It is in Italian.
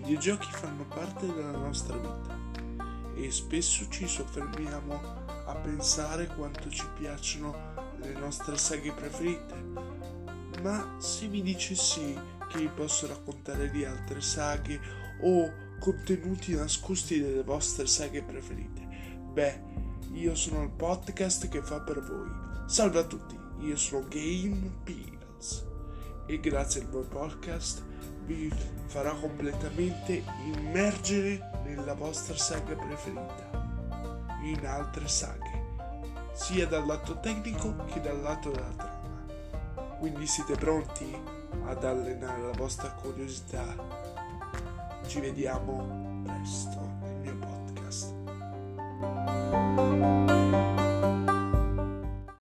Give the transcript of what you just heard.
videogiochi fanno parte della nostra vita e spesso ci soffermiamo a pensare quanto ci piacciono le nostre saghe preferite. Ma se mi dicessi che vi posso raccontare di altre saghe o contenuti nascosti delle vostre saghe preferite, beh, io sono il podcast che fa per voi. Salve a tutti, io sono Game Pills e grazie al mio podcast vi farà completamente immergere nella vostra saga preferita, in altre saghe, sia dal lato tecnico che dal lato della trama. Quindi siete pronti ad allenare la vostra curiosità? Ci vediamo presto